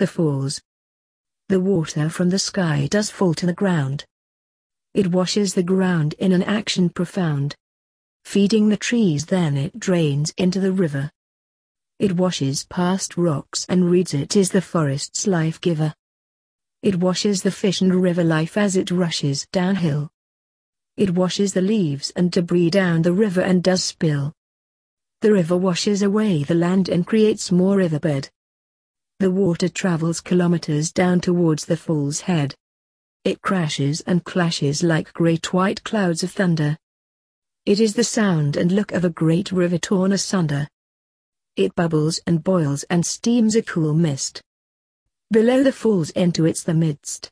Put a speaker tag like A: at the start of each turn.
A: The falls. The water from the sky does fall to the ground. It washes the ground in an action profound. Feeding the trees then it drains into the river. It washes past rocks and reeds it is the forest's life giver. It washes the fish and river life as it rushes downhill. It washes the leaves and debris down the river and does spill. The river washes away the land and creates more riverbed. The water travels kilometers down towards the fall's head. It crashes and clashes like great white clouds of thunder. It is the sound and look of a great river torn asunder. It bubbles and boils and steams a cool mist. Below the falls into its the midst,